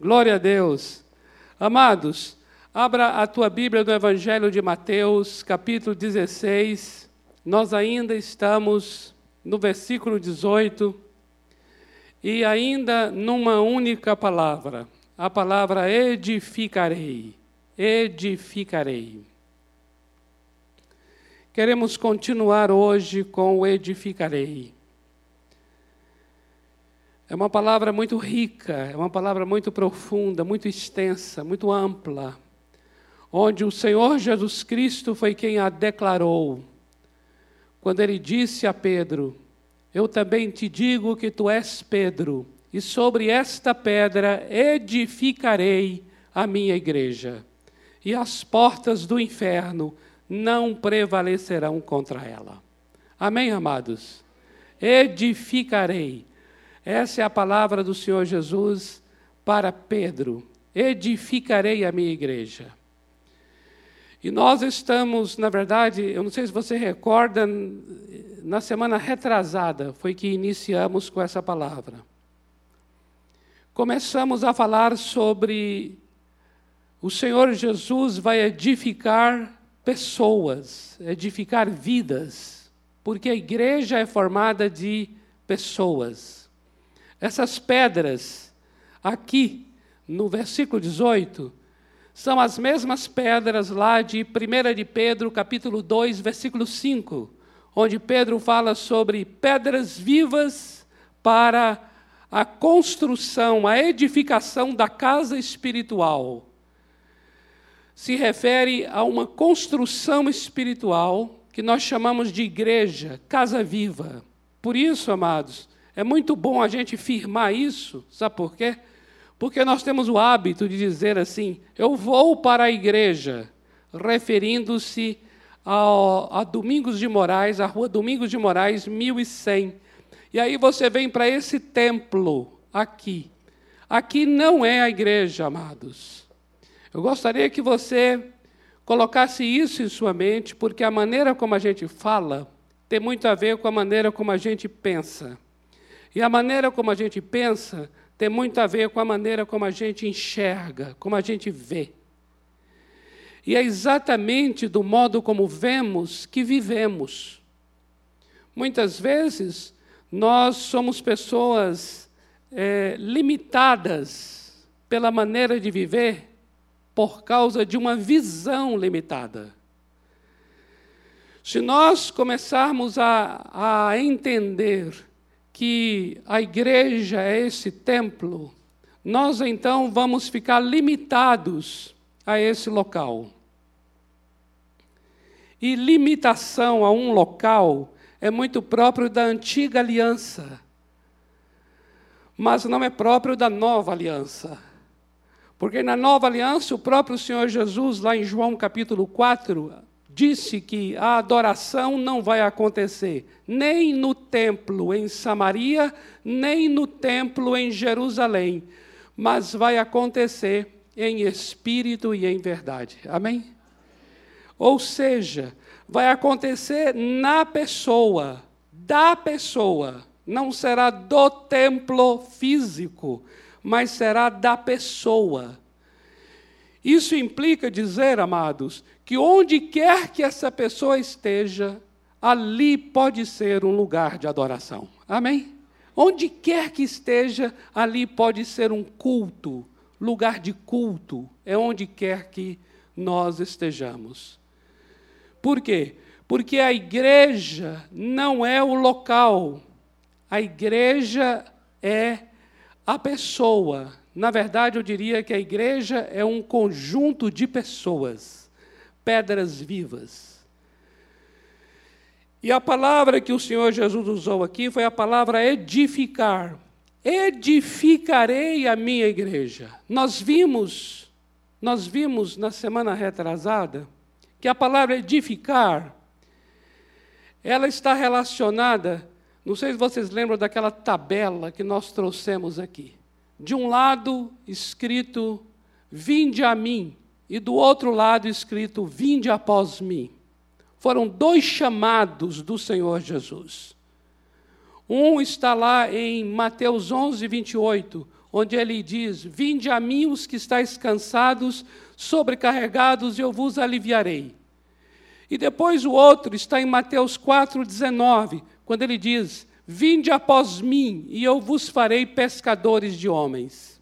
Glória a Deus. Amados, abra a tua Bíblia do Evangelho de Mateus, capítulo 16. Nós ainda estamos no versículo 18 e ainda numa única palavra, a palavra edificarei. Edificarei. Queremos continuar hoje com o edificarei. É uma palavra muito rica, é uma palavra muito profunda, muito extensa, muito ampla, onde o Senhor Jesus Cristo foi quem a declarou. Quando ele disse a Pedro: Eu também te digo que tu és Pedro, e sobre esta pedra edificarei a minha igreja, e as portas do inferno não prevalecerão contra ela. Amém, amados? Edificarei essa é a palavra do Senhor Jesus para Pedro: edificarei a minha igreja. E nós estamos, na verdade, eu não sei se você recorda, na semana retrasada foi que iniciamos com essa palavra. Começamos a falar sobre o Senhor Jesus vai edificar pessoas, edificar vidas, porque a igreja é formada de pessoas. Essas pedras, aqui no versículo 18, são as mesmas pedras lá de 1 de Pedro, capítulo 2, versículo 5, onde Pedro fala sobre pedras vivas para a construção, a edificação da casa espiritual. Se refere a uma construção espiritual que nós chamamos de igreja, casa viva. Por isso, amados, é muito bom a gente firmar isso, sabe por quê? Porque nós temos o hábito de dizer assim: eu vou para a igreja, referindo-se a Domingos de Moraes, a rua Domingos de Moraes, 1100. E aí você vem para esse templo aqui. Aqui não é a igreja, amados. Eu gostaria que você colocasse isso em sua mente, porque a maneira como a gente fala tem muito a ver com a maneira como a gente pensa. E a maneira como a gente pensa tem muito a ver com a maneira como a gente enxerga, como a gente vê. E é exatamente do modo como vemos que vivemos. Muitas vezes nós somos pessoas é, limitadas pela maneira de viver por causa de uma visão limitada. Se nós começarmos a, a entender que a igreja é esse templo, nós então vamos ficar limitados a esse local. E limitação a um local é muito próprio da antiga aliança, mas não é próprio da nova aliança. Porque na nova aliança, o próprio Senhor Jesus, lá em João capítulo 4, disse que a adoração não vai acontecer nem no templo em Samaria, nem no templo em Jerusalém, mas vai acontecer em espírito e em verdade. Amém? Ou seja, vai acontecer na pessoa, da pessoa. Não será do templo físico, mas será da pessoa. Isso implica dizer, amados, que onde quer que essa pessoa esteja, ali pode ser um lugar de adoração. Amém? Onde quer que esteja, ali pode ser um culto, lugar de culto, é onde quer que nós estejamos. Por quê? Porque a igreja não é o local, a igreja é a pessoa. Na verdade, eu diria que a igreja é um conjunto de pessoas pedras vivas. E a palavra que o Senhor Jesus usou aqui foi a palavra edificar. Edificarei a minha igreja. Nós vimos, nós vimos na semana retrasada que a palavra edificar ela está relacionada, não sei se vocês lembram daquela tabela que nós trouxemos aqui. De um lado escrito: Vinde a mim, e do outro lado escrito: Vinde após mim. Foram dois chamados do Senhor Jesus. Um está lá em Mateus 11, 28, onde ele diz: Vinde a mim os que estáis cansados, sobrecarregados, e eu vos aliviarei. E depois o outro está em Mateus 4,19, quando ele diz: Vinde após mim, e eu vos farei pescadores de homens.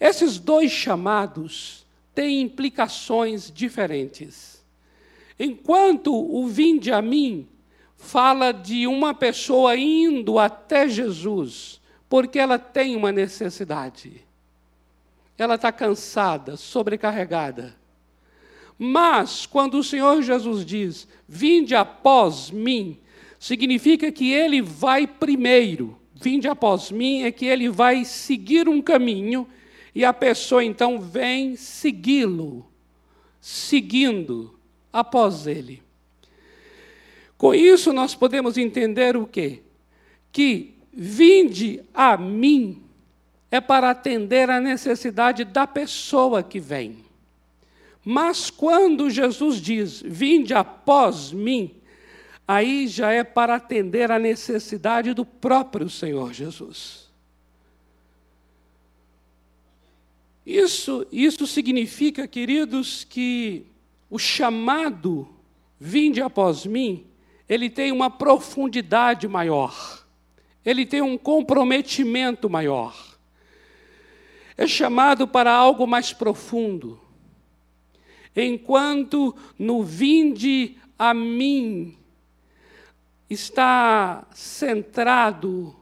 Esses dois chamados têm implicações diferentes. Enquanto o vinde a mim fala de uma pessoa indo até Jesus, porque ela tem uma necessidade. Ela está cansada, sobrecarregada. Mas, quando o Senhor Jesus diz: Vinde após mim, significa que ele vai primeiro. Vinde após mim é que ele vai seguir um caminho e a pessoa então vem segui-lo, seguindo após ele. Com isso nós podemos entender o quê? Que vinde a mim é para atender a necessidade da pessoa que vem. Mas quando Jesus diz: Vinde após mim, aí já é para atender a necessidade do próprio Senhor Jesus. Isso, isso significa, queridos, que o chamado Vinde após mim, ele tem uma profundidade maior, ele tem um comprometimento maior. É chamado para algo mais profundo enquanto no vinde a mim está centrado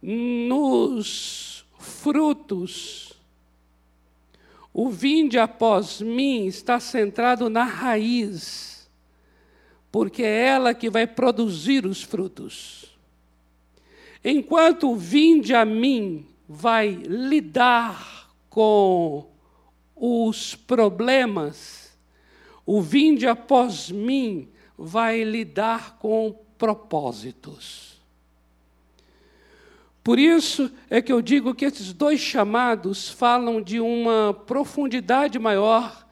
nos frutos. O vinde após mim está centrado na raiz, porque é ela que vai produzir os frutos. Enquanto o vinde a mim vai lidar com os problemas, o vinde após mim vai lidar com propósitos. Por isso é que eu digo que esses dois chamados falam de uma profundidade maior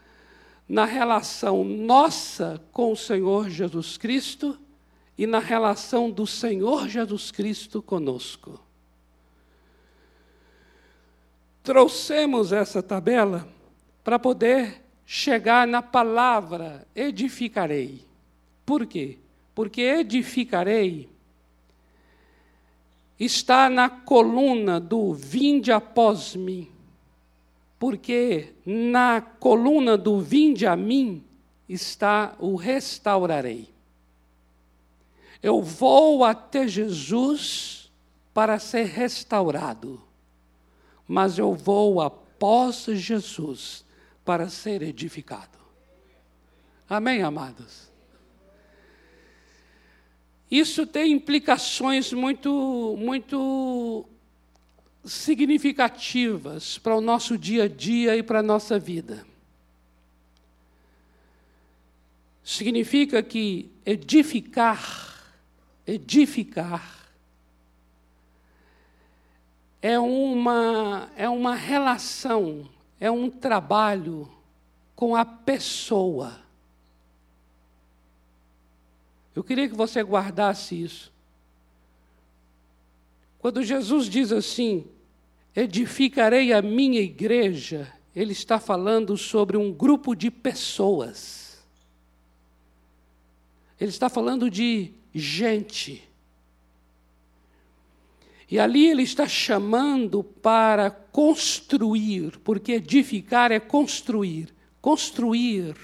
na relação nossa com o Senhor Jesus Cristo e na relação do Senhor Jesus Cristo conosco. Trouxemos essa tabela para poder chegar na palavra edificarei. Por quê? Porque edificarei está na coluna do vinde após mim. Porque na coluna do vinde a mim está o restaurarei. Eu vou até Jesus para ser restaurado, mas eu vou após Jesus para ser edificado. Amém, amados? Isso tem implicações muito, muito significativas para o nosso dia a dia e para a nossa vida. Significa que edificar, edificar, é uma, é uma relação é um trabalho com a pessoa. Eu queria que você guardasse isso. Quando Jesus diz assim: edificarei a minha igreja, ele está falando sobre um grupo de pessoas. Ele está falando de gente. E ali ele está chamando para construir, porque edificar é construir. Construir,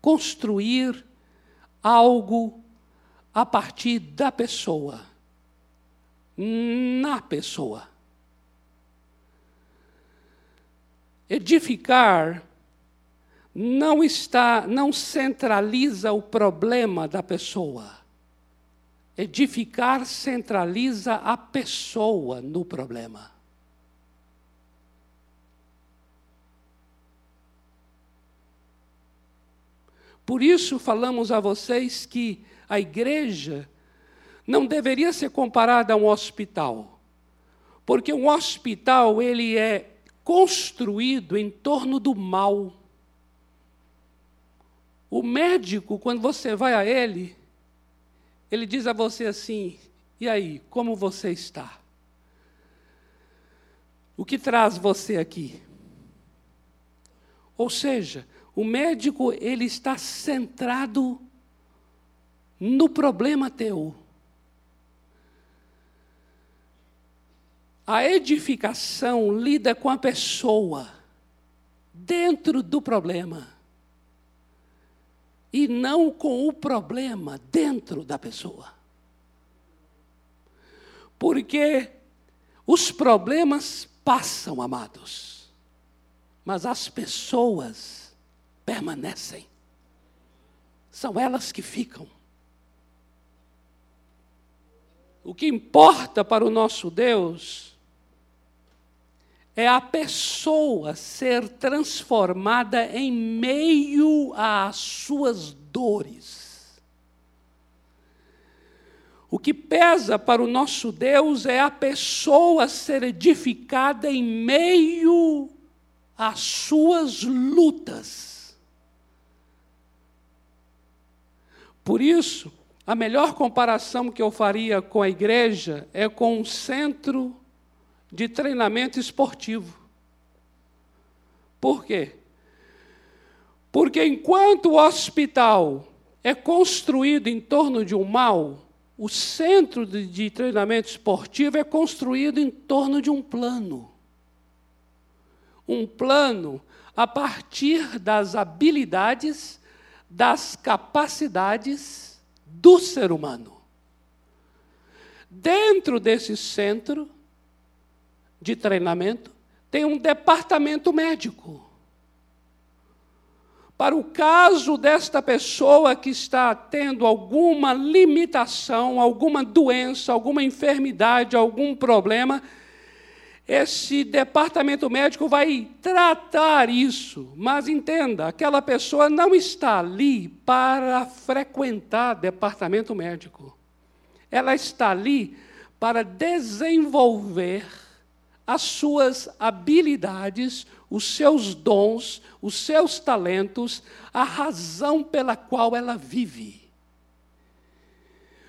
construir algo a partir da pessoa, na pessoa. Edificar não está, não centraliza o problema da pessoa Edificar centraliza a pessoa no problema. Por isso falamos a vocês que a igreja não deveria ser comparada a um hospital. Porque um hospital ele é construído em torno do mal. O médico, quando você vai a ele, ele diz a você assim: e aí, como você está? O que traz você aqui? Ou seja, o médico ele está centrado no problema teu. A edificação lida com a pessoa dentro do problema e não com o problema dentro da pessoa. Porque os problemas passam, amados, mas as pessoas permanecem. São elas que ficam. O que importa para o nosso Deus é a pessoa ser transformada em meio às suas dores. O que pesa para o nosso Deus é a pessoa ser edificada em meio às suas lutas. Por isso, a melhor comparação que eu faria com a igreja é com um centro de treinamento esportivo. Por quê? Porque enquanto o hospital é construído em torno de um mal, o centro de, de treinamento esportivo é construído em torno de um plano. Um plano a partir das habilidades, das capacidades do ser humano. Dentro desse centro, de treinamento, tem um departamento médico. Para o caso desta pessoa que está tendo alguma limitação, alguma doença, alguma enfermidade, algum problema, esse departamento médico vai tratar isso. Mas entenda, aquela pessoa não está ali para frequentar departamento médico. Ela está ali para desenvolver as suas habilidades, os seus dons, os seus talentos, a razão pela qual ela vive.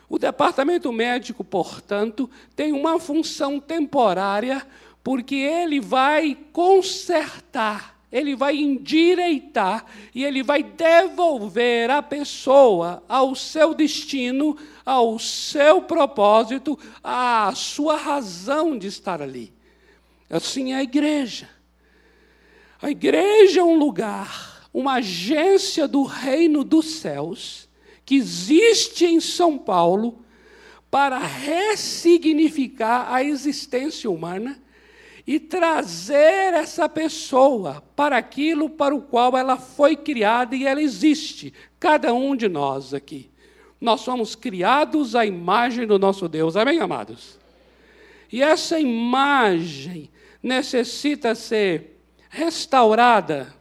O departamento médico, portanto, tem uma função temporária, porque ele vai consertar, ele vai endireitar e ele vai devolver a pessoa ao seu destino, ao seu propósito, à sua razão de estar ali. Assim é a igreja. A igreja é um lugar, uma agência do reino dos céus, que existe em São Paulo para ressignificar a existência humana e trazer essa pessoa para aquilo para o qual ela foi criada e ela existe, cada um de nós aqui. Nós somos criados à imagem do nosso Deus, amém, amados? E essa imagem necessita ser restaurada,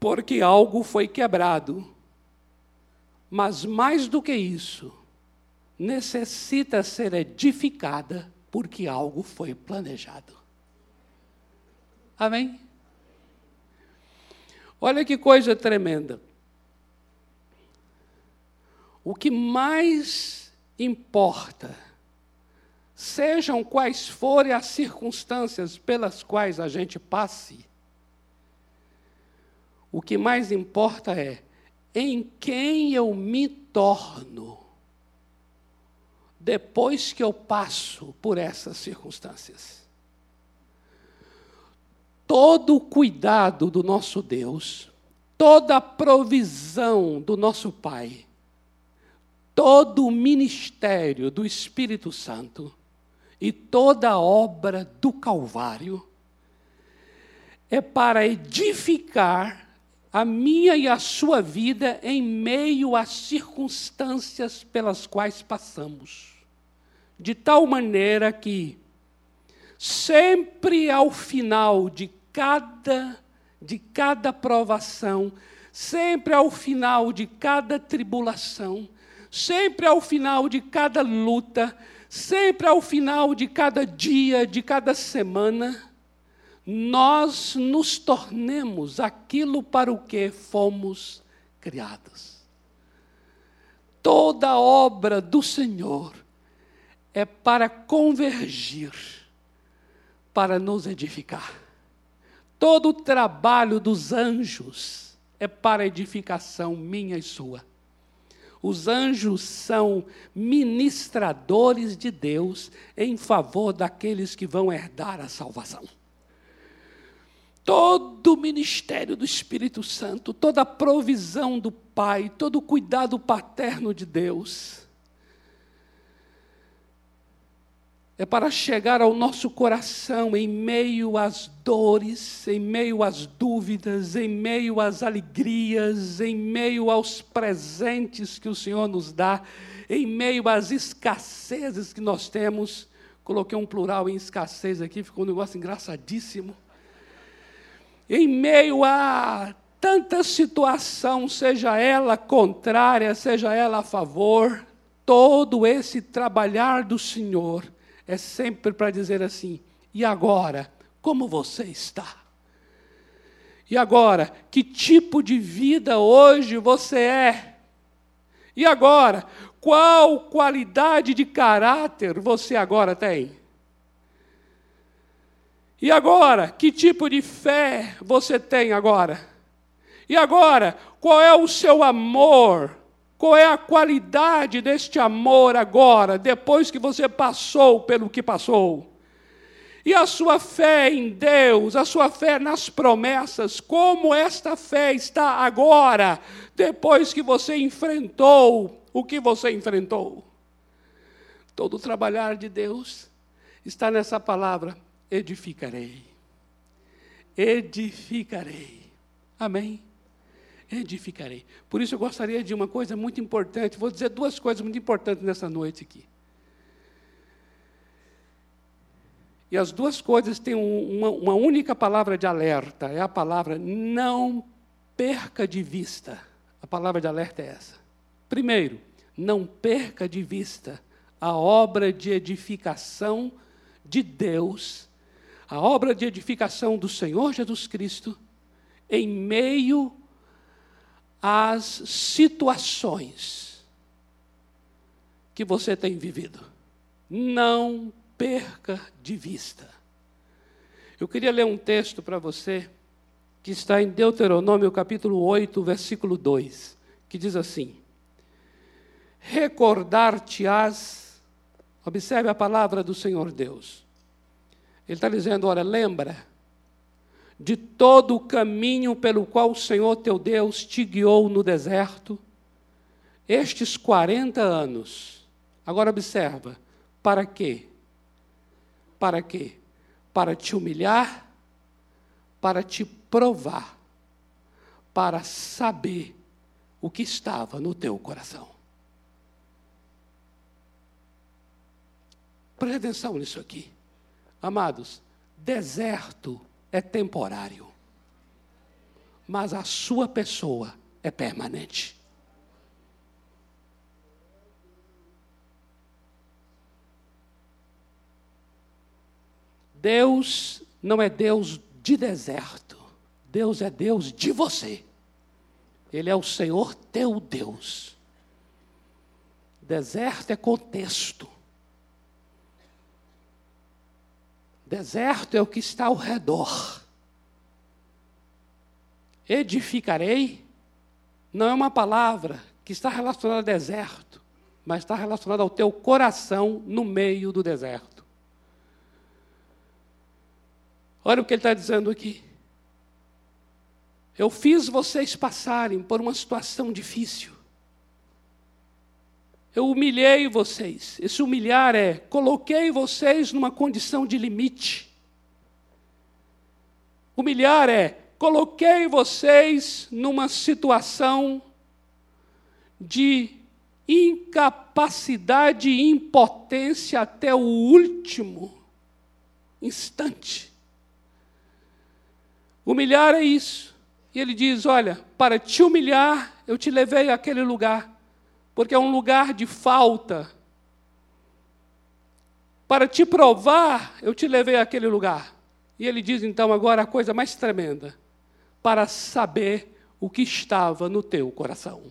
porque algo foi quebrado. Mas mais do que isso, necessita ser edificada, porque algo foi planejado. Amém? Olha que coisa tremenda. O que mais importa sejam quais forem as circunstâncias pelas quais a gente passe, o que mais importa é em quem eu me torno depois que eu passo por essas circunstâncias. Todo o cuidado do nosso Deus, toda a provisão do nosso Pai, todo o ministério do Espírito Santo, e toda a obra do Calvário é para edificar a minha e a sua vida em meio às circunstâncias pelas quais passamos. De tal maneira que sempre ao final de cada de cada provação, sempre ao final de cada tribulação, sempre ao final de cada luta, sempre ao final de cada dia, de cada semana, nós nos tornemos aquilo para o que fomos criados. Toda obra do Senhor é para convergir para nos edificar. Todo o trabalho dos anjos é para edificação minha e sua. Os anjos são ministradores de Deus em favor daqueles que vão herdar a salvação. Todo o ministério do Espírito Santo, toda a provisão do Pai, todo o cuidado paterno de Deus, é para chegar ao nosso coração em meio às dores, em meio às dúvidas, em meio às alegrias, em meio aos presentes que o Senhor nos dá, em meio às escassezes que nós temos. Coloquei um plural em escassez aqui, ficou um negócio engraçadíssimo. Em meio a tanta situação, seja ela contrária, seja ela a favor, todo esse trabalhar do Senhor é sempre para dizer assim: e agora, como você está? E agora, que tipo de vida hoje você é? E agora, qual qualidade de caráter você agora tem? E agora, que tipo de fé você tem agora? E agora, qual é o seu amor qual é a qualidade deste amor agora, depois que você passou pelo que passou? E a sua fé em Deus, a sua fé nas promessas, como esta fé está agora, depois que você enfrentou o que você enfrentou? Todo o trabalhar de Deus está nessa palavra: edificarei. Edificarei. Amém? Edificarei. Por isso eu gostaria de uma coisa muito importante, vou dizer duas coisas muito importantes nessa noite aqui. E as duas coisas têm uma, uma única palavra de alerta, é a palavra não perca de vista. A palavra de alerta é essa. Primeiro, não perca de vista a obra de edificação de Deus, a obra de edificação do Senhor Jesus Cristo, em meio as situações que você tem vivido. Não perca de vista. Eu queria ler um texto para você que está em Deuteronômio capítulo 8, versículo 2, que diz assim: Recordar-te-ás, observe a palavra do Senhor Deus. Ele está dizendo: olha, lembra de todo o caminho pelo qual o Senhor teu Deus te guiou no deserto, estes 40 anos. Agora observa, para quê? Para quê? Para te humilhar, para te provar, para saber o que estava no teu coração. Preste atenção nisso aqui. Amados, deserto é temporário, mas a sua pessoa é permanente. Deus não é Deus de deserto, Deus é Deus de você. Ele é o Senhor teu Deus. Deserto é contexto. Deserto é o que está ao redor. Edificarei não é uma palavra que está relacionada ao deserto, mas está relacionada ao teu coração no meio do deserto. Olha o que ele está dizendo aqui. Eu fiz vocês passarem por uma situação difícil. Eu humilhei vocês. Esse humilhar é coloquei vocês numa condição de limite. Humilhar é coloquei vocês numa situação de incapacidade e impotência até o último instante. Humilhar é isso. E ele diz: Olha, para te humilhar, eu te levei àquele lugar porque é um lugar de falta. Para te provar, eu te levei àquele lugar. E ele diz então agora a coisa mais tremenda: para saber o que estava no teu coração.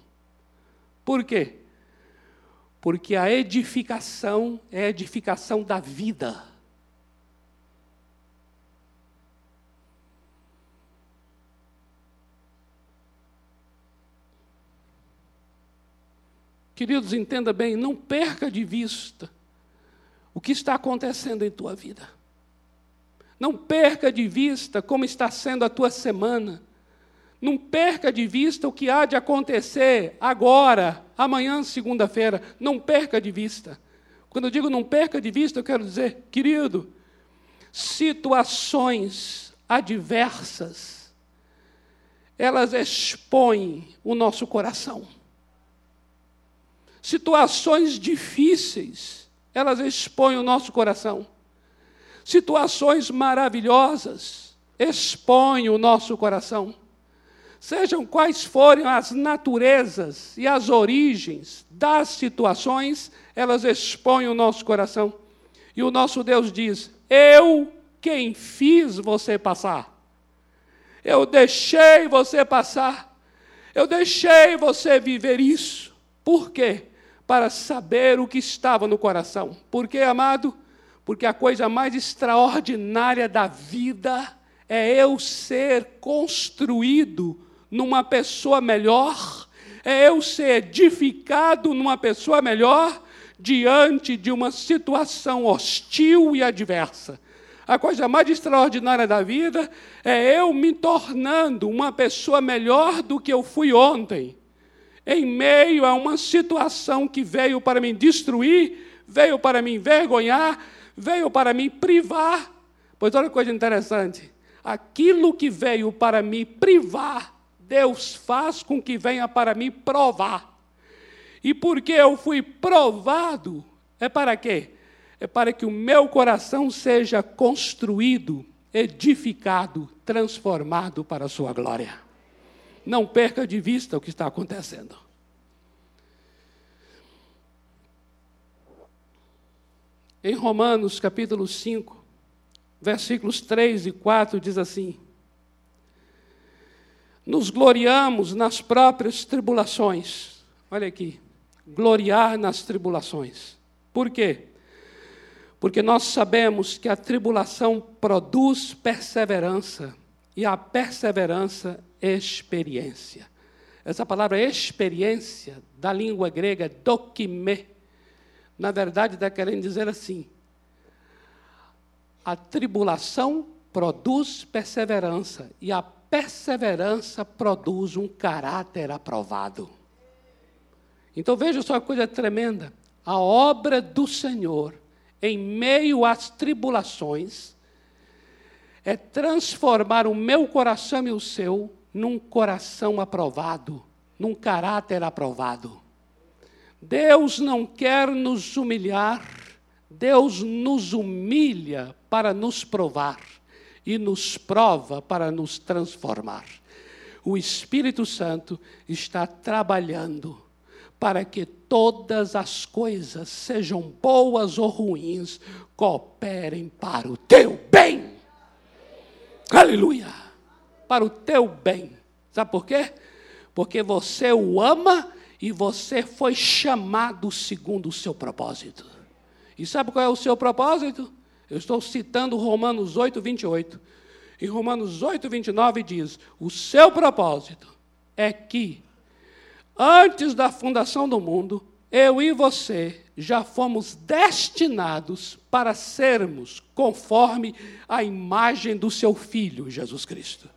Por quê? Porque a edificação é a edificação da vida. Queridos, entenda bem, não perca de vista o que está acontecendo em tua vida. Não perca de vista como está sendo a tua semana. Não perca de vista o que há de acontecer agora, amanhã, segunda-feira. Não perca de vista. Quando eu digo não perca de vista, eu quero dizer, querido, situações adversas, elas expõem o nosso coração. Situações difíceis, elas expõem o nosso coração. Situações maravilhosas expõem o nosso coração. Sejam quais forem as naturezas e as origens das situações, elas expõem o nosso coração. E o nosso Deus diz: Eu quem fiz você passar. Eu deixei você passar. Eu deixei você viver isso. Por quê? Para saber o que estava no coração. Por quê, amado? Porque a coisa mais extraordinária da vida é eu ser construído numa pessoa melhor, é eu ser edificado numa pessoa melhor diante de uma situação hostil e adversa. A coisa mais extraordinária da vida é eu me tornando uma pessoa melhor do que eu fui ontem, em meio a uma situação que veio para me destruir, veio para me envergonhar, veio para me privar. Pois olha que coisa interessante: aquilo que veio para me privar, Deus faz com que venha para me provar. E porque eu fui provado, é para quê? É para que o meu coração seja construído, edificado, transformado para a sua glória. Não perca de vista o que está acontecendo. Em Romanos capítulo 5, versículos 3 e 4 diz assim: Nos gloriamos nas próprias tribulações. Olha aqui gloriar nas tribulações. Por quê? Porque nós sabemos que a tribulação produz perseverança e a perseverança experiência. Essa palavra experiência da língua grega dokime, na verdade está querendo dizer assim: a tribulação produz perseverança e a perseverança produz um caráter aprovado. Então veja só a coisa tremenda. A obra do Senhor, em meio às tribulações, é transformar o meu coração e o seu num coração aprovado, num caráter aprovado. Deus não quer nos humilhar, Deus nos humilha para nos provar e nos prova para nos transformar. O Espírito Santo está trabalhando para que todas as coisas, sejam boas ou ruins, cooperem para o teu bem. Aleluia! Para o teu bem. Sabe por quê? Porque você o ama e você foi chamado segundo o seu propósito. E sabe qual é o seu propósito? Eu estou citando Romanos 8, 28. Em Romanos 8, 29 diz: O seu propósito é que Antes da fundação do mundo, eu e você já fomos destinados para sermos conforme a imagem do seu Filho, Jesus Cristo.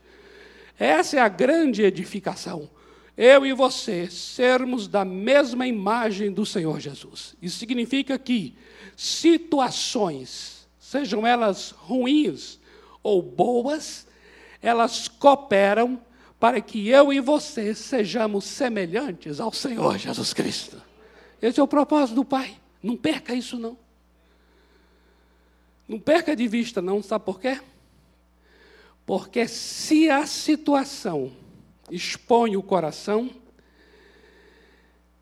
Essa é a grande edificação. Eu e você sermos da mesma imagem do Senhor Jesus. Isso significa que situações, sejam elas ruins ou boas, elas cooperam para que eu e você sejamos semelhantes ao Senhor Jesus Cristo. Esse é o propósito do Pai. Não perca isso, não. Não perca de vista, não. Sabe por quê? Porque se a situação expõe o coração,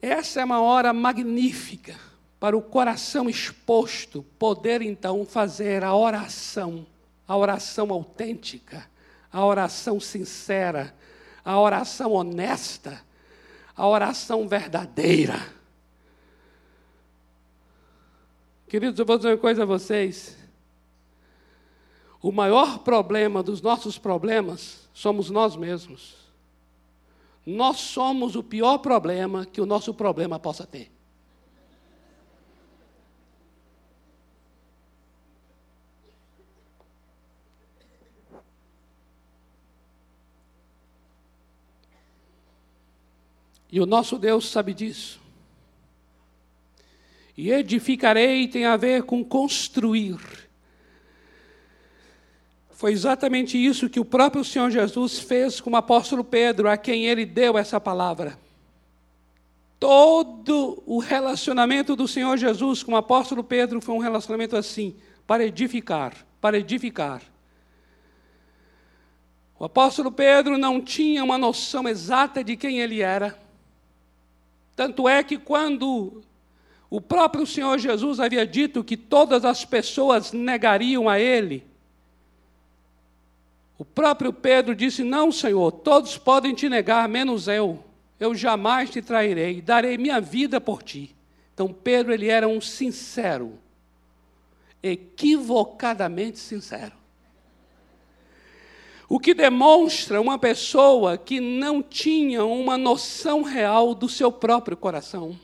essa é uma hora magnífica para o coração exposto poder então fazer a oração, a oração autêntica, a oração sincera, a oração honesta, a oração verdadeira. Queridos, eu vou dizer uma coisa a vocês. O maior problema dos nossos problemas somos nós mesmos. nós somos o pior problema que o nosso problema possa ter. E o nosso Deus sabe disso. E edificarei tem a ver com construir. Foi exatamente isso que o próprio Senhor Jesus fez com o apóstolo Pedro, a quem ele deu essa palavra. Todo o relacionamento do Senhor Jesus com o apóstolo Pedro foi um relacionamento assim, para edificar, para edificar. O apóstolo Pedro não tinha uma noção exata de quem ele era. Tanto é que quando o próprio Senhor Jesus havia dito que todas as pessoas negariam a ele, o próprio Pedro disse: Não, Senhor, todos podem te negar, menos eu. Eu jamais te trairei, darei minha vida por ti. Então Pedro ele era um sincero, equivocadamente sincero. O que demonstra uma pessoa que não tinha uma noção real do seu próprio coração.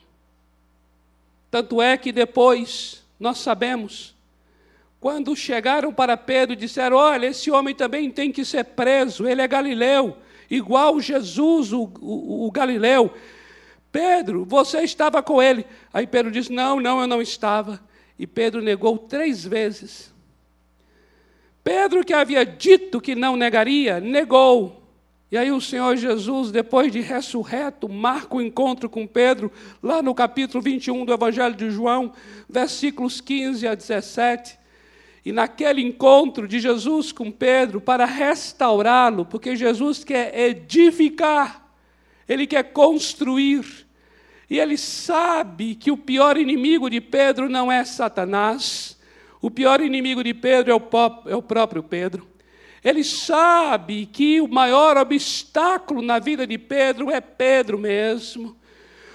Tanto é que depois nós sabemos, quando chegaram para Pedro e disseram: Olha, esse homem também tem que ser preso, ele é galileu, igual Jesus, o, o, o galileu. Pedro, você estava com ele. Aí Pedro disse: Não, não, eu não estava. E Pedro negou três vezes. Pedro, que havia dito que não negaria, negou. E aí o Senhor Jesus, depois de ressurreto, marca o encontro com Pedro, lá no capítulo 21 do Evangelho de João, versículos 15 a 17. E naquele encontro de Jesus com Pedro, para restaurá-lo, porque Jesus quer edificar, ele quer construir, e ele sabe que o pior inimigo de Pedro não é Satanás, o pior inimigo de Pedro é o, é próprio Pedro. Ele sabe que o maior obstáculo na vida de Pedro é Pedro mesmo.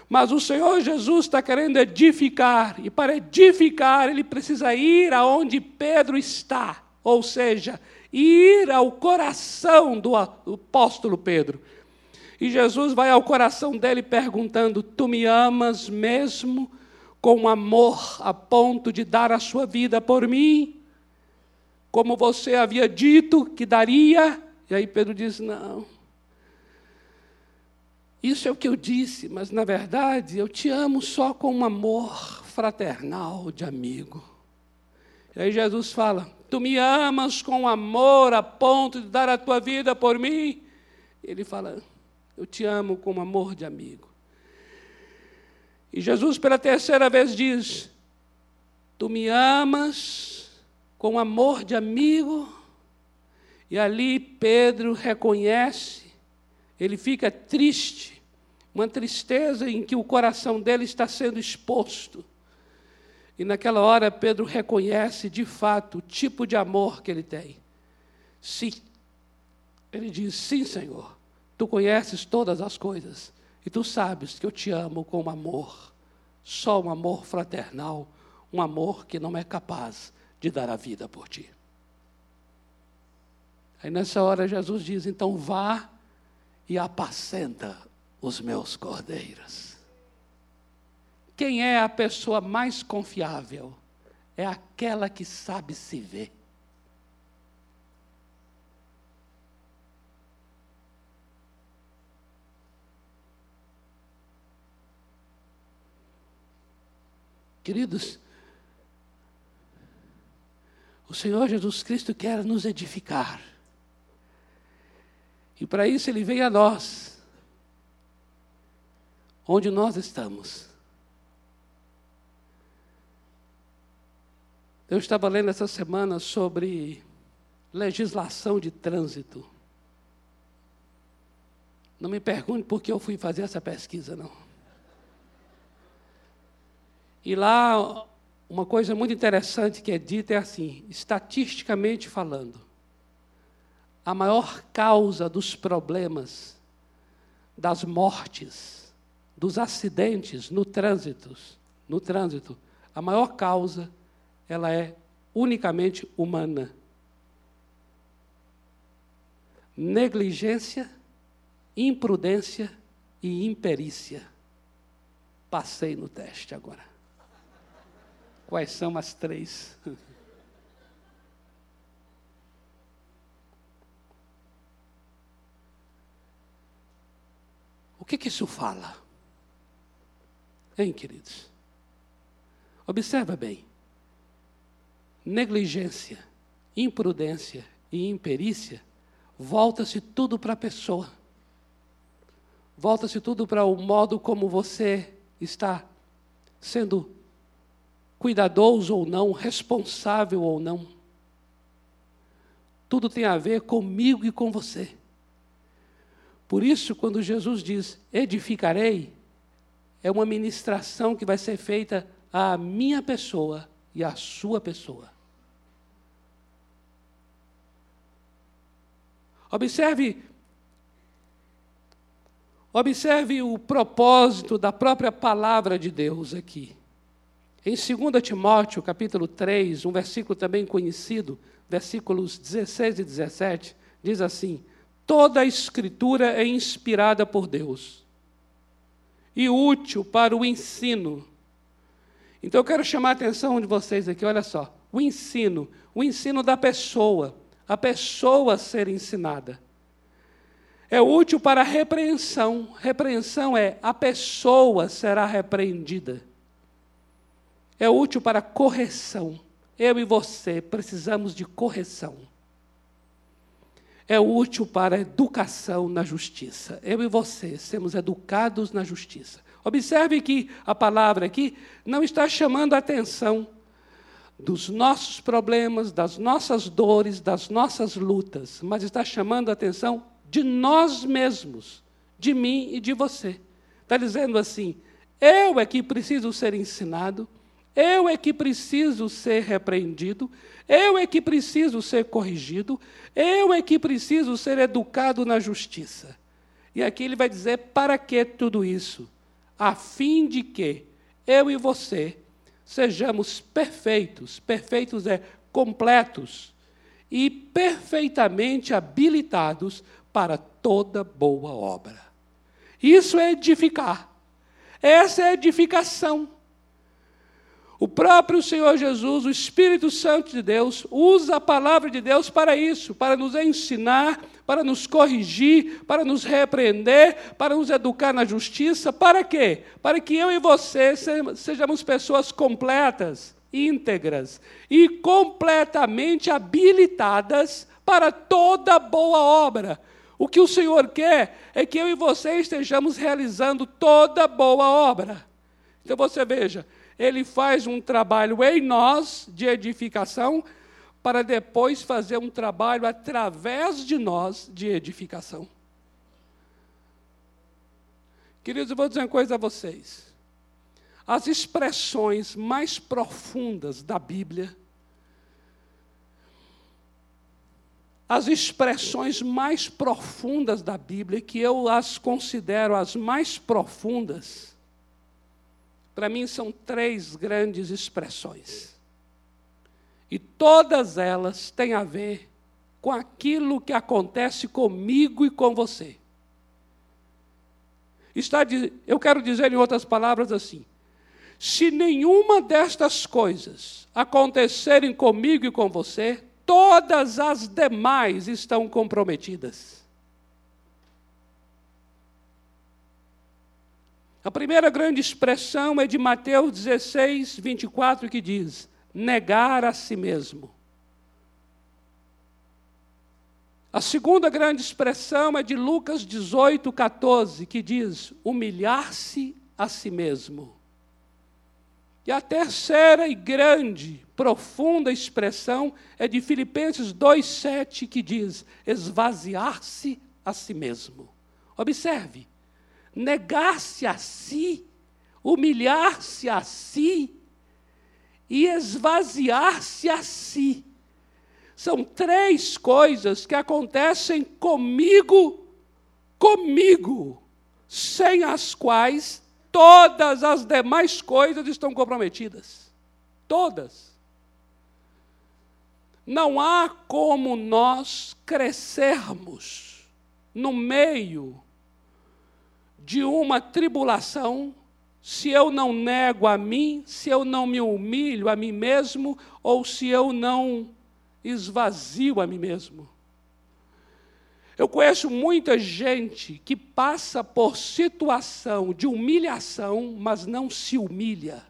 Mas o Senhor Jesus está querendo edificar, e para edificar, ele precisa ir aonde Pedro está, ou seja, ir ao coração do apóstolo Pedro. E Jesus vai ao coração dele perguntando: Tu me amas mesmo? com amor a ponto de dar a sua vida por mim, como você havia dito que daria. E aí Pedro diz: Não. Isso é o que eu disse, mas na verdade eu te amo só com um amor fraternal de amigo. E aí Jesus fala: Tu me amas com amor a ponto de dar a tua vida por mim? Ele fala: Eu te amo com amor de amigo. E Jesus, pela terceira vez, diz: Tu me amas com amor de amigo. E ali Pedro reconhece, ele fica triste, uma tristeza em que o coração dele está sendo exposto. E naquela hora Pedro reconhece de fato o tipo de amor que ele tem. Sim. Ele diz: Sim, Senhor, tu conheces todas as coisas e tu sabes que eu te amo com amor, só um amor fraternal, um amor que não é capaz de dar a vida por ti. Aí nessa hora Jesus diz: então vá e apacenta os meus cordeiros. Quem é a pessoa mais confiável? É aquela que sabe se ver. Queridos, o Senhor Jesus Cristo quer nos edificar. E para isso ele vem a nós, onde nós estamos. Eu estava lendo essa semana sobre legislação de trânsito. Não me pergunte por que eu fui fazer essa pesquisa, não. E lá, uma coisa muito interessante que é dita é assim: estatisticamente falando, a maior causa dos problemas, das mortes, dos acidentes no trânsito, no trânsito, a maior causa, ela é unicamente humana. Negligência imprudência e imperícia. Passei no teste agora. Quais são as três? O que, que isso fala? Hein, queridos? Observa bem. Negligência, imprudência e imperícia, volta-se tudo para a pessoa. Volta-se tudo para o modo como você está sendo cuidadoso ou não, responsável ou não. Tudo tem a ver comigo e com você. Por isso, quando Jesus diz edificarei, é uma ministração que vai ser feita à minha pessoa e à sua pessoa. Observe Observe o propósito da própria palavra de Deus aqui. Em 2 Timóteo, capítulo 3, um versículo também conhecido, versículos 16 e 17, diz assim: Toda a escritura é inspirada por Deus e útil para o ensino. Então eu quero chamar a atenção de vocês aqui, olha só, o ensino, o ensino da pessoa, a pessoa ser ensinada. É útil para a repreensão. Repreensão é a pessoa será repreendida é útil para correção. Eu e você precisamos de correção. É útil para educação na justiça. Eu e você sermos educados na justiça. Observe que a palavra aqui não está chamando a atenção dos nossos problemas, das nossas dores, das nossas lutas, mas está chamando a atenção de nós mesmos, de mim e de você. Está dizendo assim: eu é que preciso ser ensinado, eu é que preciso ser repreendido, eu é que preciso ser corrigido, eu é que preciso ser educado na justiça. E aqui ele vai dizer: para que tudo isso? A fim de que eu e você sejamos perfeitos, perfeitos é completos e perfeitamente habilitados para toda boa obra. Isso é edificar. Essa é edificação. O próprio Senhor Jesus, o Espírito Santo de Deus, usa a palavra de Deus para isso, para nos ensinar, para nos corrigir, para nos repreender, para nos educar na justiça. Para quê? Para que eu e você sejamos pessoas completas, íntegras e completamente habilitadas para toda boa obra. O que o Senhor quer é que eu e você estejamos realizando toda boa obra. Então você veja, ele faz um trabalho em nós de edificação, para depois fazer um trabalho através de nós de edificação. Queridos, eu vou dizer uma coisa a vocês. As expressões mais profundas da Bíblia, as expressões mais profundas da Bíblia, que eu as considero as mais profundas, para mim são três grandes expressões. E todas elas têm a ver com aquilo que acontece comigo e com você. Está, eu quero dizer em outras palavras assim: se nenhuma destas coisas acontecerem comigo e com você, todas as demais estão comprometidas. A primeira grande expressão é de Mateus 16, 24, que diz: negar a si mesmo. A segunda grande expressão é de Lucas 18, 14, que diz: humilhar-se a si mesmo. E a terceira e grande, profunda expressão é de Filipenses 2,7, que diz: esvaziar-se a si mesmo. Observe, negar-se a si, humilhar-se a si e esvaziar-se a si. São três coisas que acontecem comigo, comigo, sem as quais todas as demais coisas estão comprometidas. Todas. Não há como nós crescermos no meio de uma tribulação se eu não nego a mim, se eu não me humilho a mim mesmo, ou se eu não esvazio a mim mesmo. Eu conheço muita gente que passa por situação de humilhação, mas não se humilha.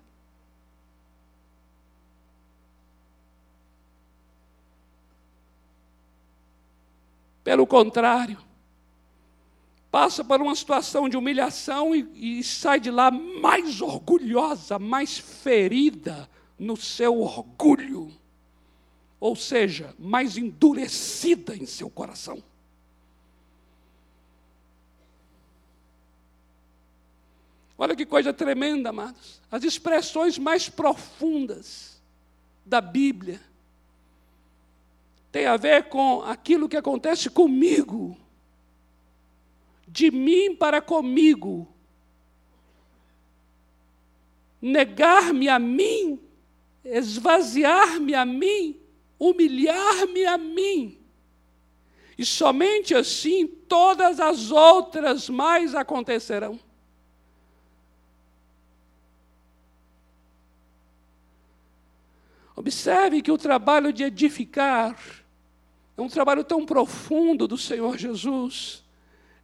Pelo contrário, passa por uma situação de humilhação e, e, sai de lá mais orgulhosa, mais ferida no seu orgulho, ou seja, mais endurecida em seu coração. Olha que coisa tremenda, amados. As expressões mais profundas da Bíblia têm a ver com aquilo que acontece comigo, de mim para comigo. Negar-me a mim, esvaziar-me a mim, humilhar-me a mim. E somente assim todas as outras mais acontecerão. Observe que o trabalho de edificar é um trabalho tão profundo do Senhor Jesus.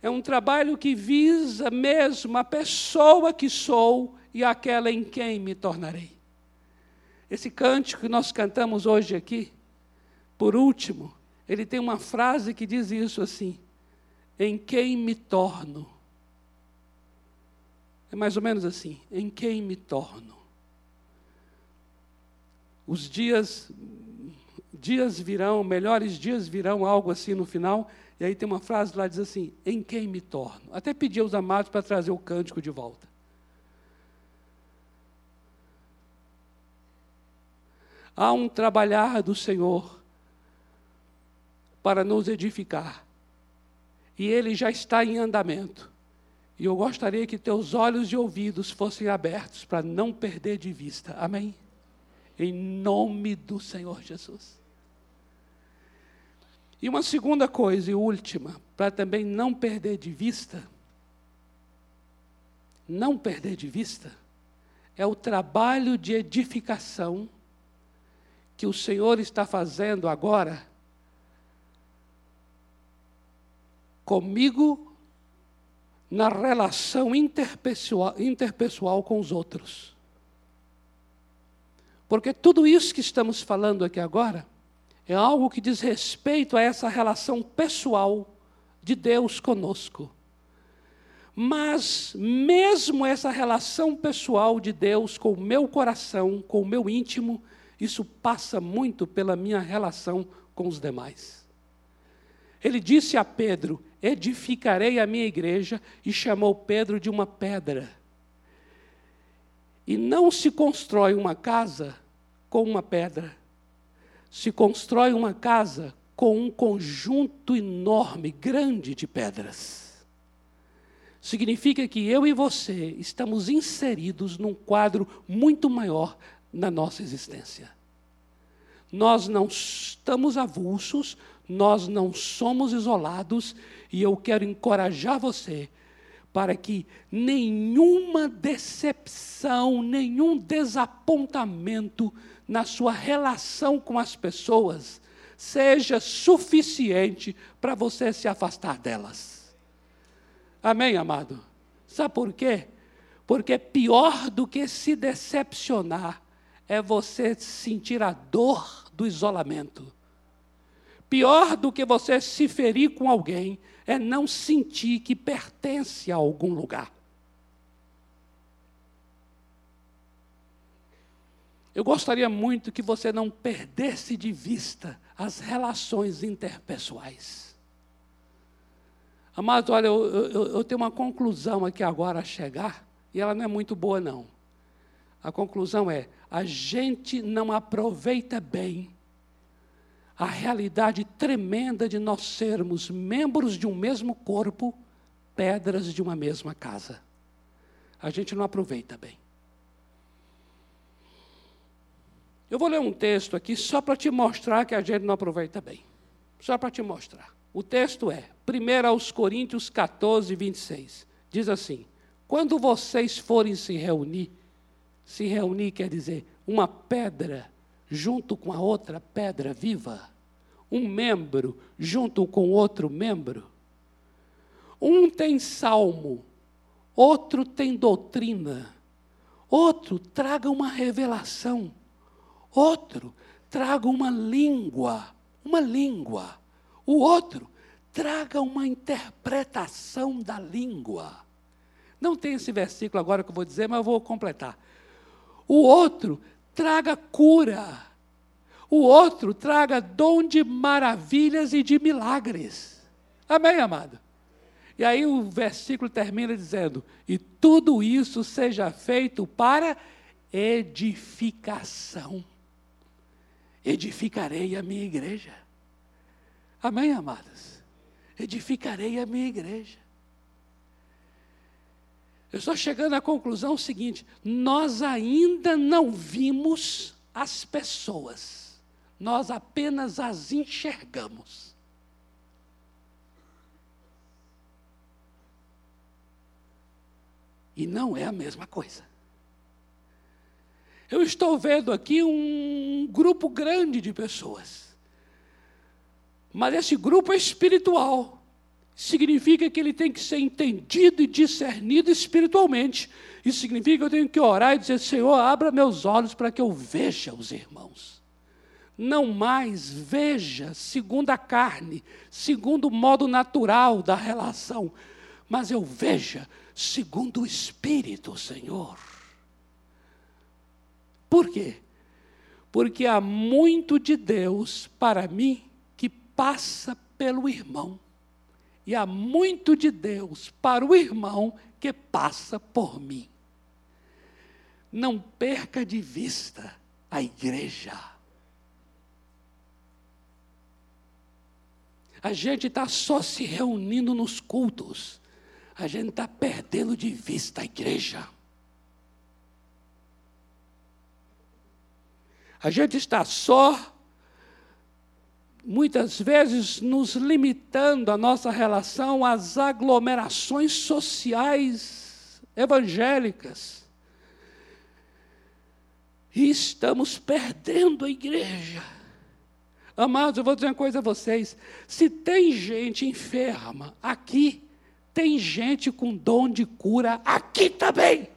É um trabalho que visa mesmo a pessoa que sou e aquela em quem me tornarei. Esse cântico que nós cantamos hoje aqui, por último, ele tem uma frase que diz isso assim: em quem me torno. É mais ou menos assim: em quem me torno. Os dias dias virão, melhores dias virão, algo assim no final. E aí tem uma frase lá que diz assim: Em quem me torno? Até pedi aos amados para trazer o cântico de volta. Há um trabalhar do Senhor para nos edificar. E ele já está em andamento. E eu gostaria que teus olhos e ouvidos fossem abertos para não perder de vista. Amém? em nome do Senhor Jesus. E uma segunda coisa e última, para também não perder de vista, não perder de vista, é o trabalho de edificação que o Senhor está fazendo agora comigo na relação interpessoal, interpessoal com os outros. Porque tudo isso que estamos falando aqui agora é algo que diz respeito a essa relação pessoal de Deus conosco. Mas, mesmo essa relação pessoal de Deus com o meu coração, com o meu íntimo, isso passa muito pela minha relação com os demais. Ele disse a Pedro: Edificarei a minha igreja, e chamou Pedro de uma pedra. E não se constrói uma casa com uma pedra. Se constrói uma casa com um conjunto enorme, grande de pedras. Significa que eu e você estamos inseridos num quadro muito maior na nossa existência. Nós não estamos avulsos, nós não somos isolados, e eu quero encorajar você para que nenhuma decepção, nenhum desapontamento na sua relação com as pessoas seja suficiente para você se afastar delas. Amém, amado? Sabe por quê? Porque pior do que se decepcionar é você sentir a dor do isolamento. Pior do que você se ferir com alguém é não sentir que pertence a algum lugar. Eu gostaria muito que você não perdesse de vista as relações interpessoais. Amado, olha, eu, eu, eu, tenho uma conclusão aqui agora a chegar, e ela não é muito boa, não. A conclusão é: a gente não aproveita bem a realidade tremenda de nós sermos membros de um mesmo corpo, pedras de uma mesma casa. A gente não aproveita bem. Eu vou ler um texto aqui só para te mostrar que a gente não aproveita bem. Só para te mostrar. O texto é 1 aos Coríntios 14, 26. diz assim: quando vocês forem se reunir, se reunir quer dizer uma pedra junto com a outra pedra viva, um membro junto com outro membro. Um tem salmo, outro tem doutrina, outro traga uma revelação, outro traga uma língua, uma língua, o outro traga uma interpretação da língua. Não tem esse versículo agora que eu vou dizer, mas eu vou completar. O outro traga cura. O outro traga dom de maravilhas e de milagres. Amém, amado? E aí o versículo termina dizendo: E tudo isso seja feito para edificação. Edificarei a minha igreja. Amém, amadas? Edificarei a minha igreja. Eu estou chegando à conclusão seguinte: nós ainda não vimos as pessoas, nós apenas as enxergamos. E não é a mesma coisa. Eu estou vendo aqui um grupo grande de pessoas, mas esse grupo é espiritual significa que ele tem que ser entendido e discernido espiritualmente. Isso significa que eu tenho que orar e dizer: Senhor, abra meus olhos para que eu veja os irmãos. Não mais veja segundo a carne, segundo o modo natural da relação, mas eu veja segundo o Espírito, Senhor. Por quê? Porque há muito de Deus para mim que passa pelo irmão. E há muito de Deus para o irmão que passa por mim. Não perca de vista a igreja. A gente está só se reunindo nos cultos. A gente está perdendo de vista a igreja. A gente está só muitas vezes nos limitando a nossa relação às aglomerações sociais evangélicas. E estamos perdendo a igreja. Amados, eu vou dizer uma coisa a vocês: se tem gente enferma aqui, tem gente com dom de cura aqui também.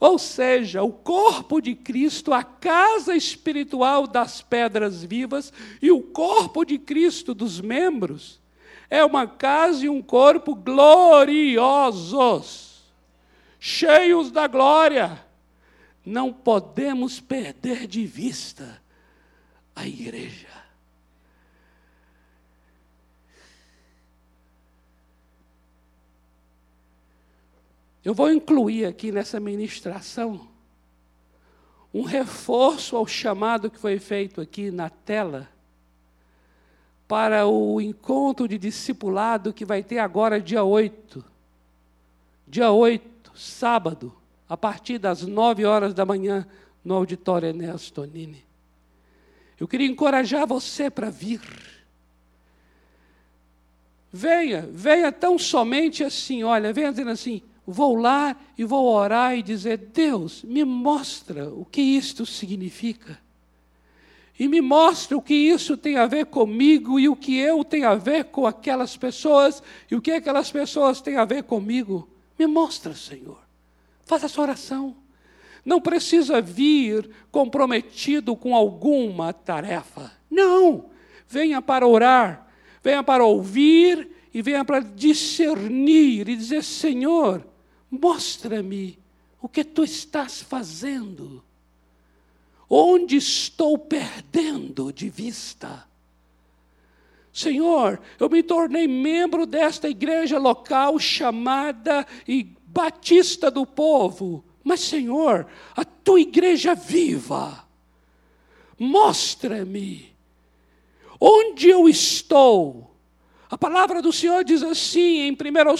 Ou seja, o corpo de Cristo, a casa espiritual das pedras vivas e o corpo de Cristo dos membros, é uma casa e um corpo gloriosos, cheios da glória. Não podemos perder de vista a igreja. Eu vou incluir aqui nessa ministração um reforço ao chamado que foi feito aqui na tela para o encontro de discipulado que vai ter agora dia 8. Dia 8, sábado, a partir das 9 horas da manhã, no auditório Enéas Tonini. Eu queria encorajar você para vir. Venha, venha tão somente assim, olha, venha dizendo assim, vou lá e vou orar e dizer: Deus, me mostra o que isto significa. E me mostra o que isso tem a ver comigo e o que eu tenho a ver com aquelas pessoas e o que aquelas pessoas têm a ver comigo. Me mostra, Senhor. Faça essa oração. Não precisa vir comprometido com alguma tarefa. Não. Venha para orar, venha para ouvir e venha para discernir e dizer: Senhor, Mostra-me o que tu estás fazendo. Onde estou perdendo de vista? Senhor, eu me tornei membro desta igreja local chamada Batista do Povo. Mas, Senhor, a tua igreja viva, mostra-me onde eu estou a palavra do Senhor diz assim em 1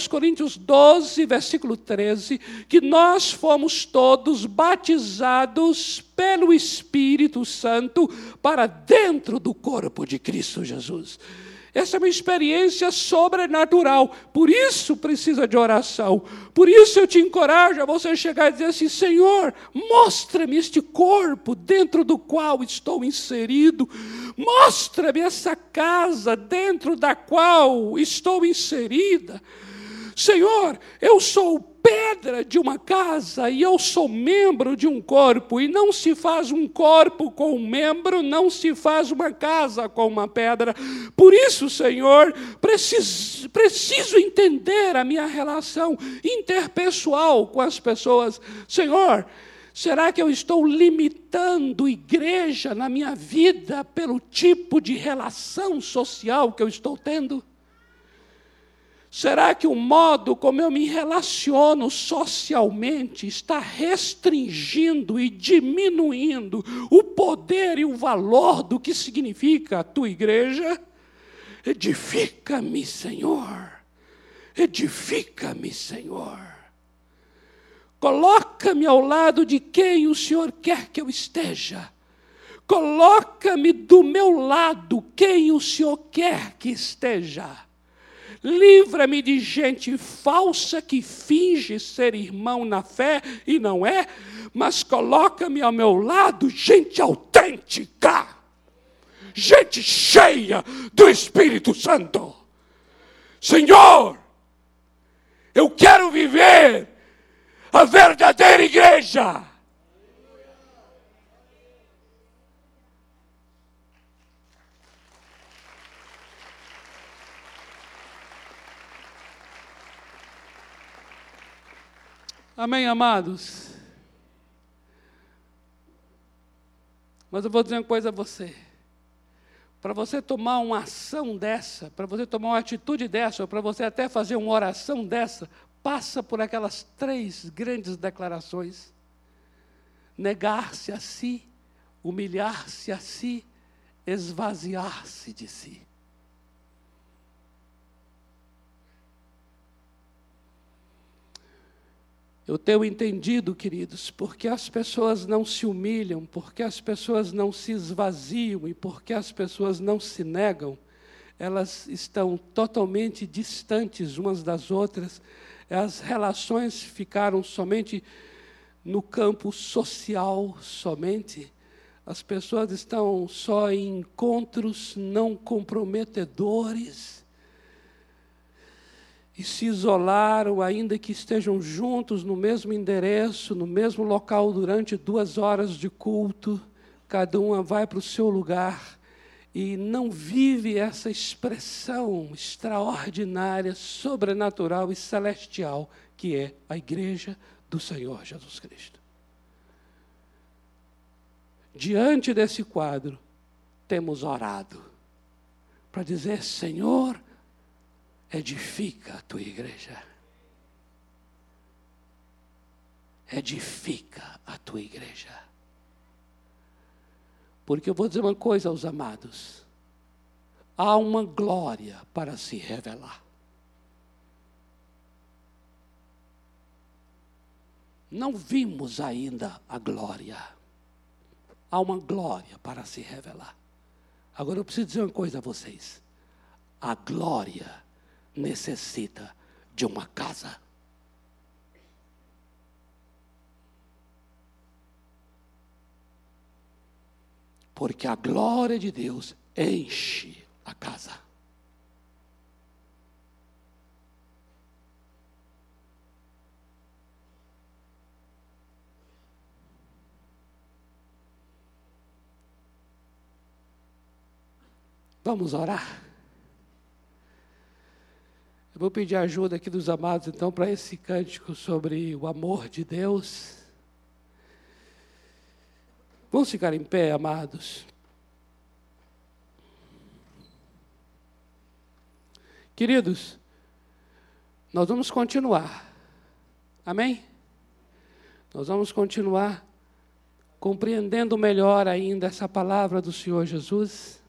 Coríntios 12, versículo 13, que nós fomos todos batizados pelo Espírito Santo para dentro do corpo de Cristo Jesus. Essa é uma experiência sobrenatural. Por isso precisa de oração. Por isso eu te encorajo a você chegar e dizer assim: Senhor, mostra-me este corpo dentro do qual estou inserido. Mostra-me essa casa dentro da qual estou inserida. Senhor, eu sou pedra de uma casa e eu sou membro de um corpo, e não se faz um corpo com um membro, não se faz uma casa com uma pedra. Por isso, Senhor, preciso, preciso entender a minha relação interpessoal com as pessoas. Senhor, Será que eu estou limitando igreja na minha vida pelo tipo de relação social que eu estou tendo? Será que o modo como eu me relaciono socialmente está restringindo e diminuindo o poder e o valor do que significa a tua igreja? Edifica-me, Senhor. Edifica-me, Senhor. Coloca-me ao lado de quem o Senhor quer que eu esteja. Coloca-me do meu lado quem o Senhor quer que esteja Livra-me de gente falsa que finge ser irmão na fé e não é, mas coloca-me ao meu lado gente autêntica, gente cheia do Espírito Santo. Senhor, eu quero viver a verdadeira igreja. Amém, amados? Mas eu vou dizer uma coisa a você. Para você tomar uma ação dessa, para você tomar uma atitude dessa, ou para você até fazer uma oração dessa, passa por aquelas três grandes declarações: negar-se a si, humilhar-se a si, esvaziar-se de si. Eu tenho entendido, queridos, porque as pessoas não se humilham, porque as pessoas não se esvaziam e porque as pessoas não se negam, elas estão totalmente distantes umas das outras, as relações ficaram somente no campo social, somente. As pessoas estão só em encontros não comprometedores e se isolaram, ainda que estejam juntos no mesmo endereço, no mesmo local durante duas horas de culto, cada uma vai para o seu lugar e não vive essa expressão extraordinária, sobrenatural e celestial que é a igreja do Senhor Jesus Cristo. Diante desse quadro, temos orado para dizer: Senhor, edifica a tua igreja. Edifica a tua igreja. Porque eu vou dizer uma coisa aos amados: há uma glória para se revelar. Não vimos ainda a glória. Há uma glória para se revelar. Agora eu preciso dizer uma coisa a vocês. A glória necessita de uma casa. Porque a glória de Deus enche a casa. Vamos orar. Vou pedir ajuda aqui dos amados, então, para esse cântico sobre o amor de Deus. Vamos ficar em pé, amados. Queridos, nós vamos continuar. Amém? Nós vamos continuar compreendendo melhor ainda essa palavra do Senhor Jesus.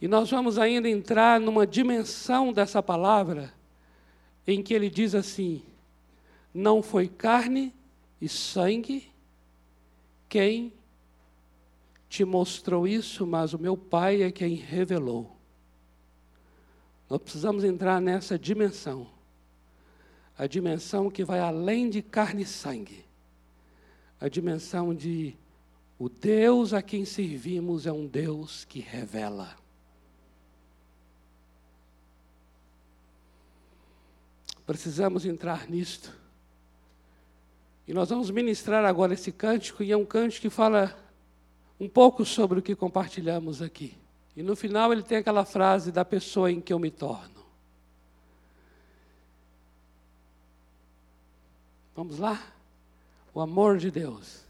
E nós vamos ainda entrar numa dimensão dessa palavra em que ele diz assim: não foi carne e sangue quem te mostrou isso, mas o meu Pai é quem revelou. Nós precisamos entrar nessa dimensão. A dimensão que vai além de carne e sangue. A dimensão de o Deus a quem servimos é um Deus que revela. Precisamos entrar nisto. E nós vamos ministrar agora esse cântico, e é um cântico que fala um pouco sobre o que compartilhamos aqui. E no final ele tem aquela frase da pessoa em que eu me torno. Vamos lá? O amor de Deus.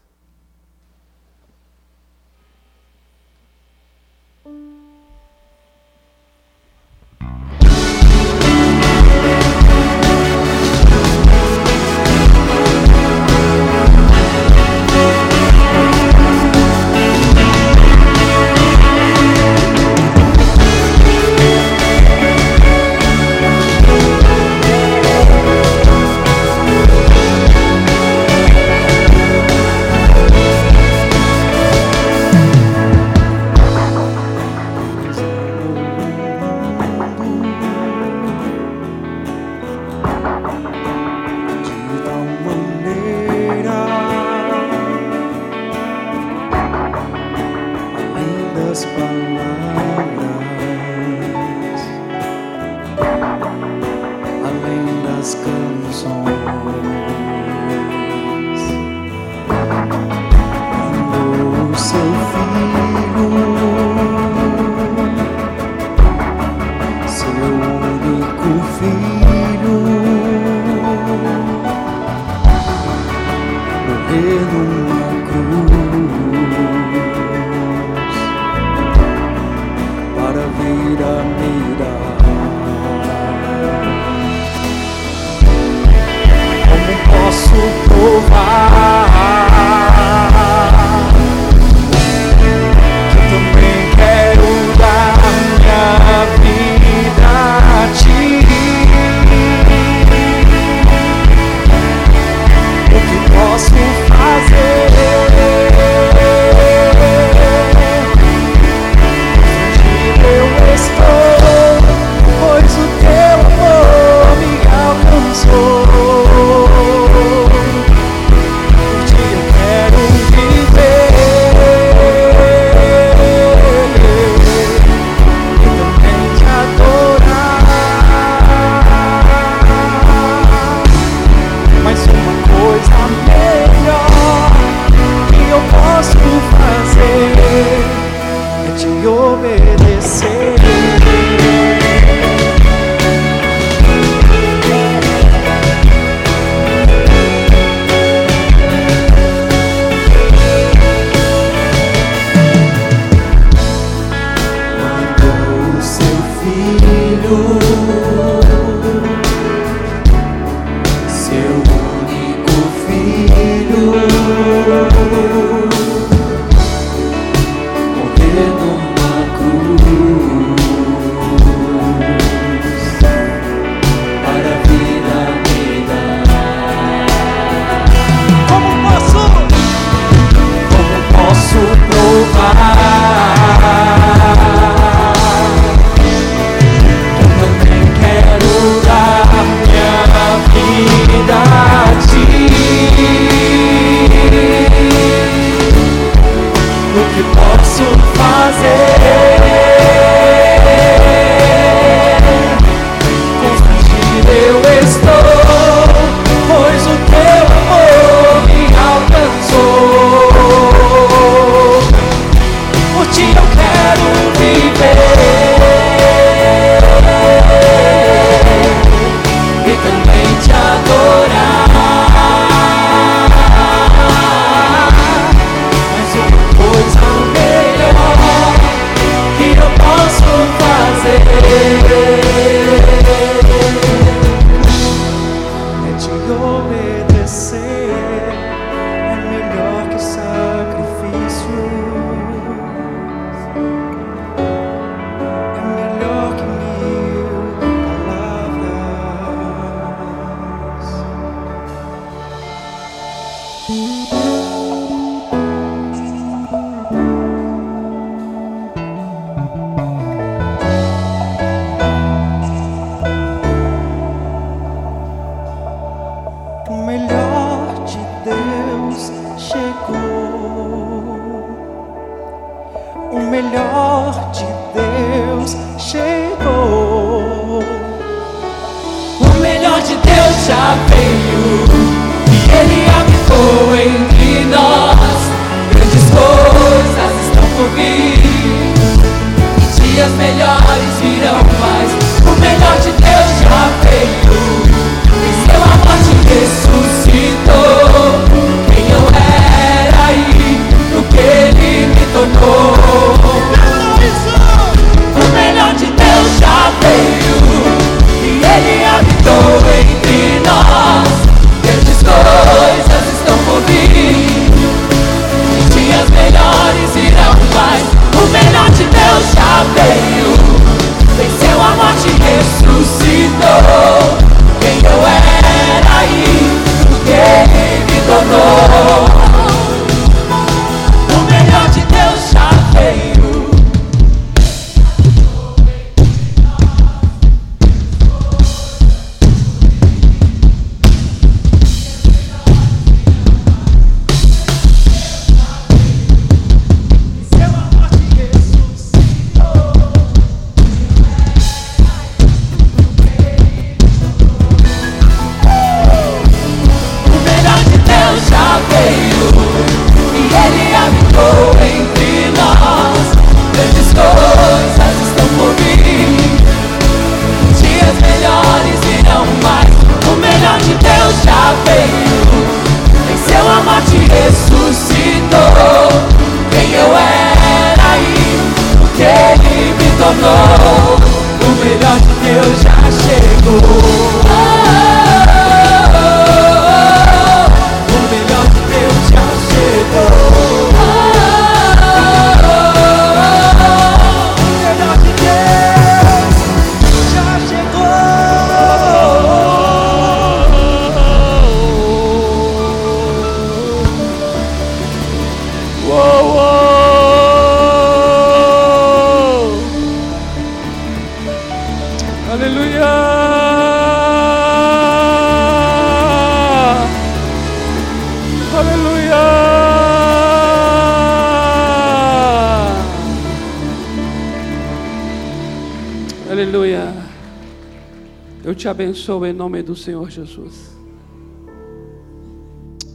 Te abençoo em nome do Senhor Jesus.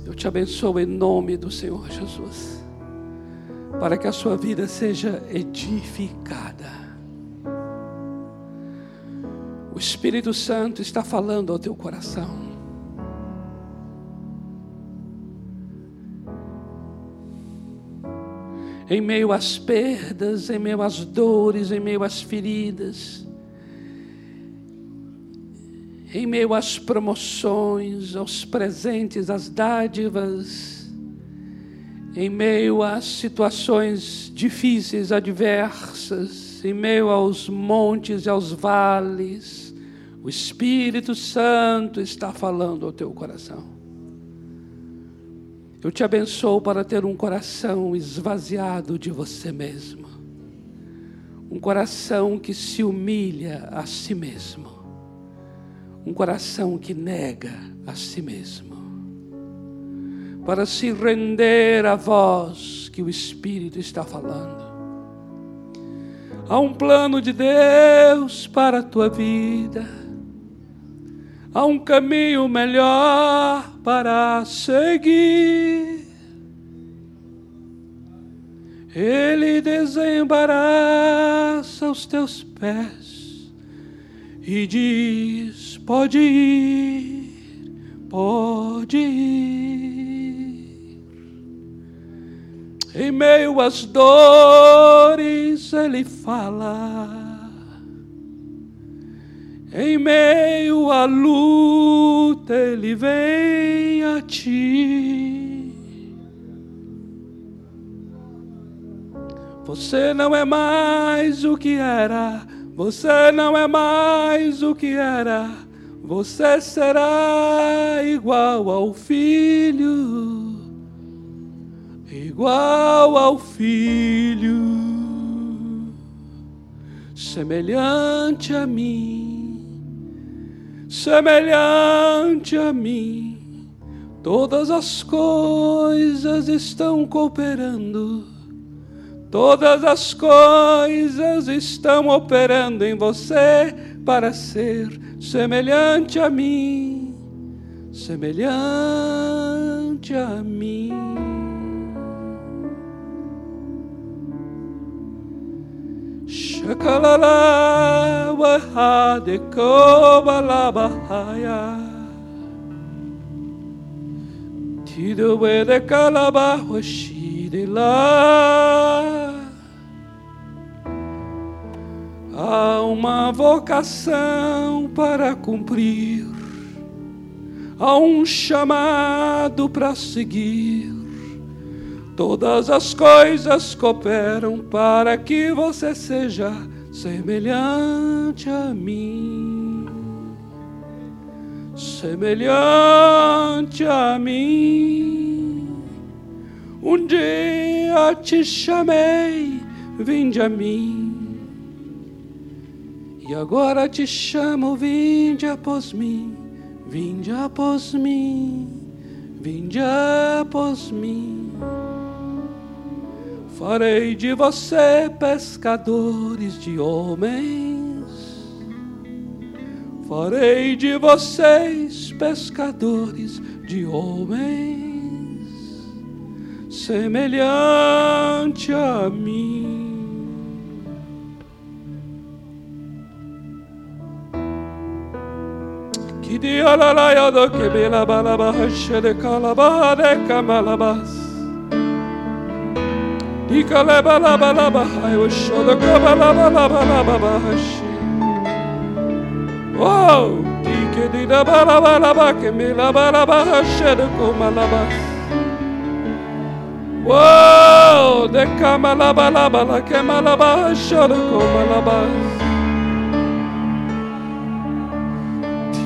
Eu te abençoo em nome do Senhor Jesus para que a sua vida seja edificada. O Espírito Santo está falando ao teu coração. Em meio às perdas, em meio às dores, em meio às feridas, em meio às promoções, aos presentes, às dádivas, em meio às situações difíceis, adversas, em meio aos montes e aos vales, o Espírito Santo está falando ao teu coração. Eu te abençoo para ter um coração esvaziado de você mesmo, um coração que se humilha a si mesmo, um coração que nega a si mesmo para se render à voz que o Espírito está falando. Há um plano de Deus para a tua vida, há um caminho melhor para seguir. Ele desembaraça os teus pés e diz: Pode ir, pode ir. Em meio às dores, Ele fala. Em meio à luta, Ele vem a ti. Você não é mais o que era. Você não é mais o que era. Você será igual ao filho igual ao filho, semelhante a mim, semelhante a mim. Todas as coisas estão cooperando, todas as coisas estão operando em você para ser semelhante a mim, semelhante a mim. Shakalala wahade kobalabahaya. Tido de kalabahwashide lá. Há uma vocação para cumprir, há um chamado para seguir. Todas as coisas cooperam para que você seja semelhante a mim. Semelhante a mim. Um dia te chamei, vinde a mim. E agora te chamo, vinde após mim, vinde após mim, vinde após mim. Farei de você pescadores de homens. Farei de vocês pescadores de homens, semelhante a mim. Di ala ba la ba la ba, she de kalaba deka malabas. Di kalaba la ba la ba, she de kalaba la ba la ba la ba. Whoa! Whoa! The Kamalabalabala Kamalabaha Shodakomalabas.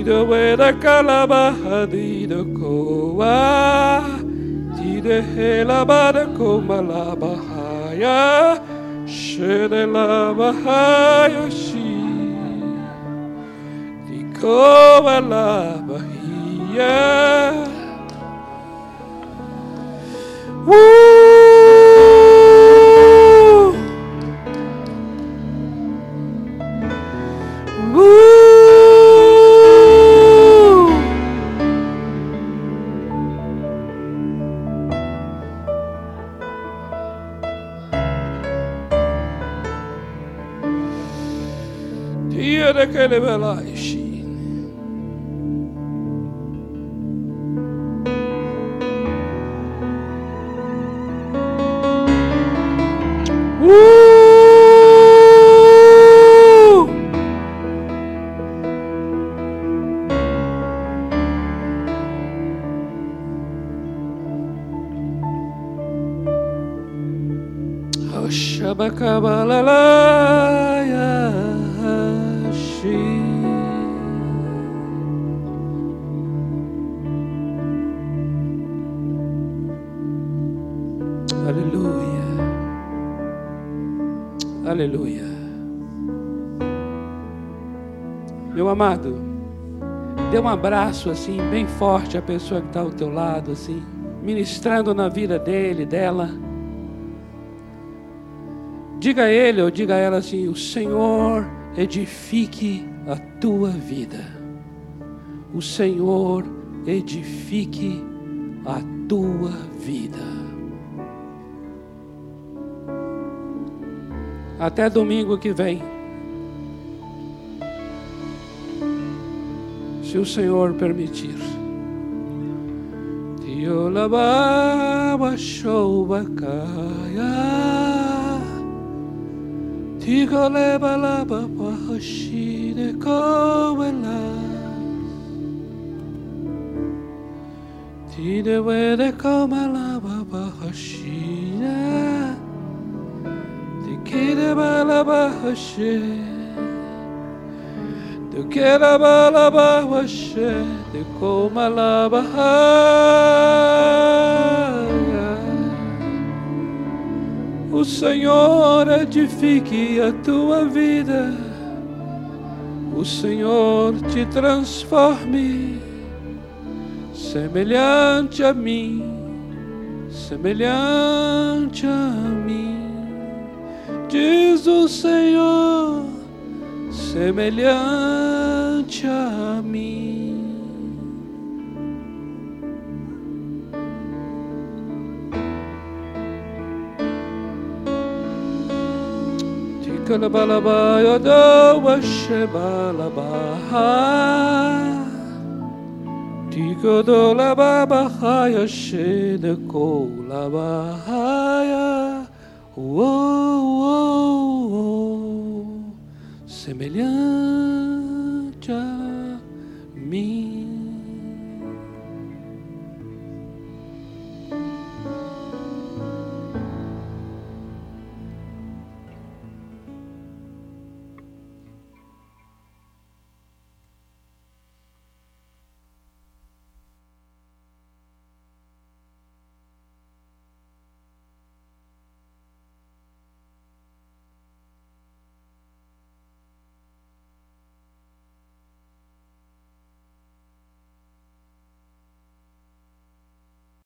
Tida wera calabaha de koa Tida hela bada koma la bahaya Shere la bahaya shi Dikoa la bahia Woo! Abraço assim, bem forte à pessoa que está ao teu lado, assim, ministrando na vida dele, dela. Diga a ele ou diga a ela assim: O Senhor edifique a tua vida. O Senhor edifique a tua vida. Até domingo que vem. Se o Senhor permitir. Tiolababa shobakaya. Tigolebalaba pahashide kowela. Tidewede komalaba pahashide. Tikide balaba hashe. De que la balaba washe, de coma la O Senhor edifique a tua vida, o Senhor te transforme, semelhante a mim, semelhante a mim, diz o Senhor, semelhante torture me. Kalabalaba yodo washebalaba Tigodo lababa haya shede ko laba haya Whoa, whoa, whoa. deixa me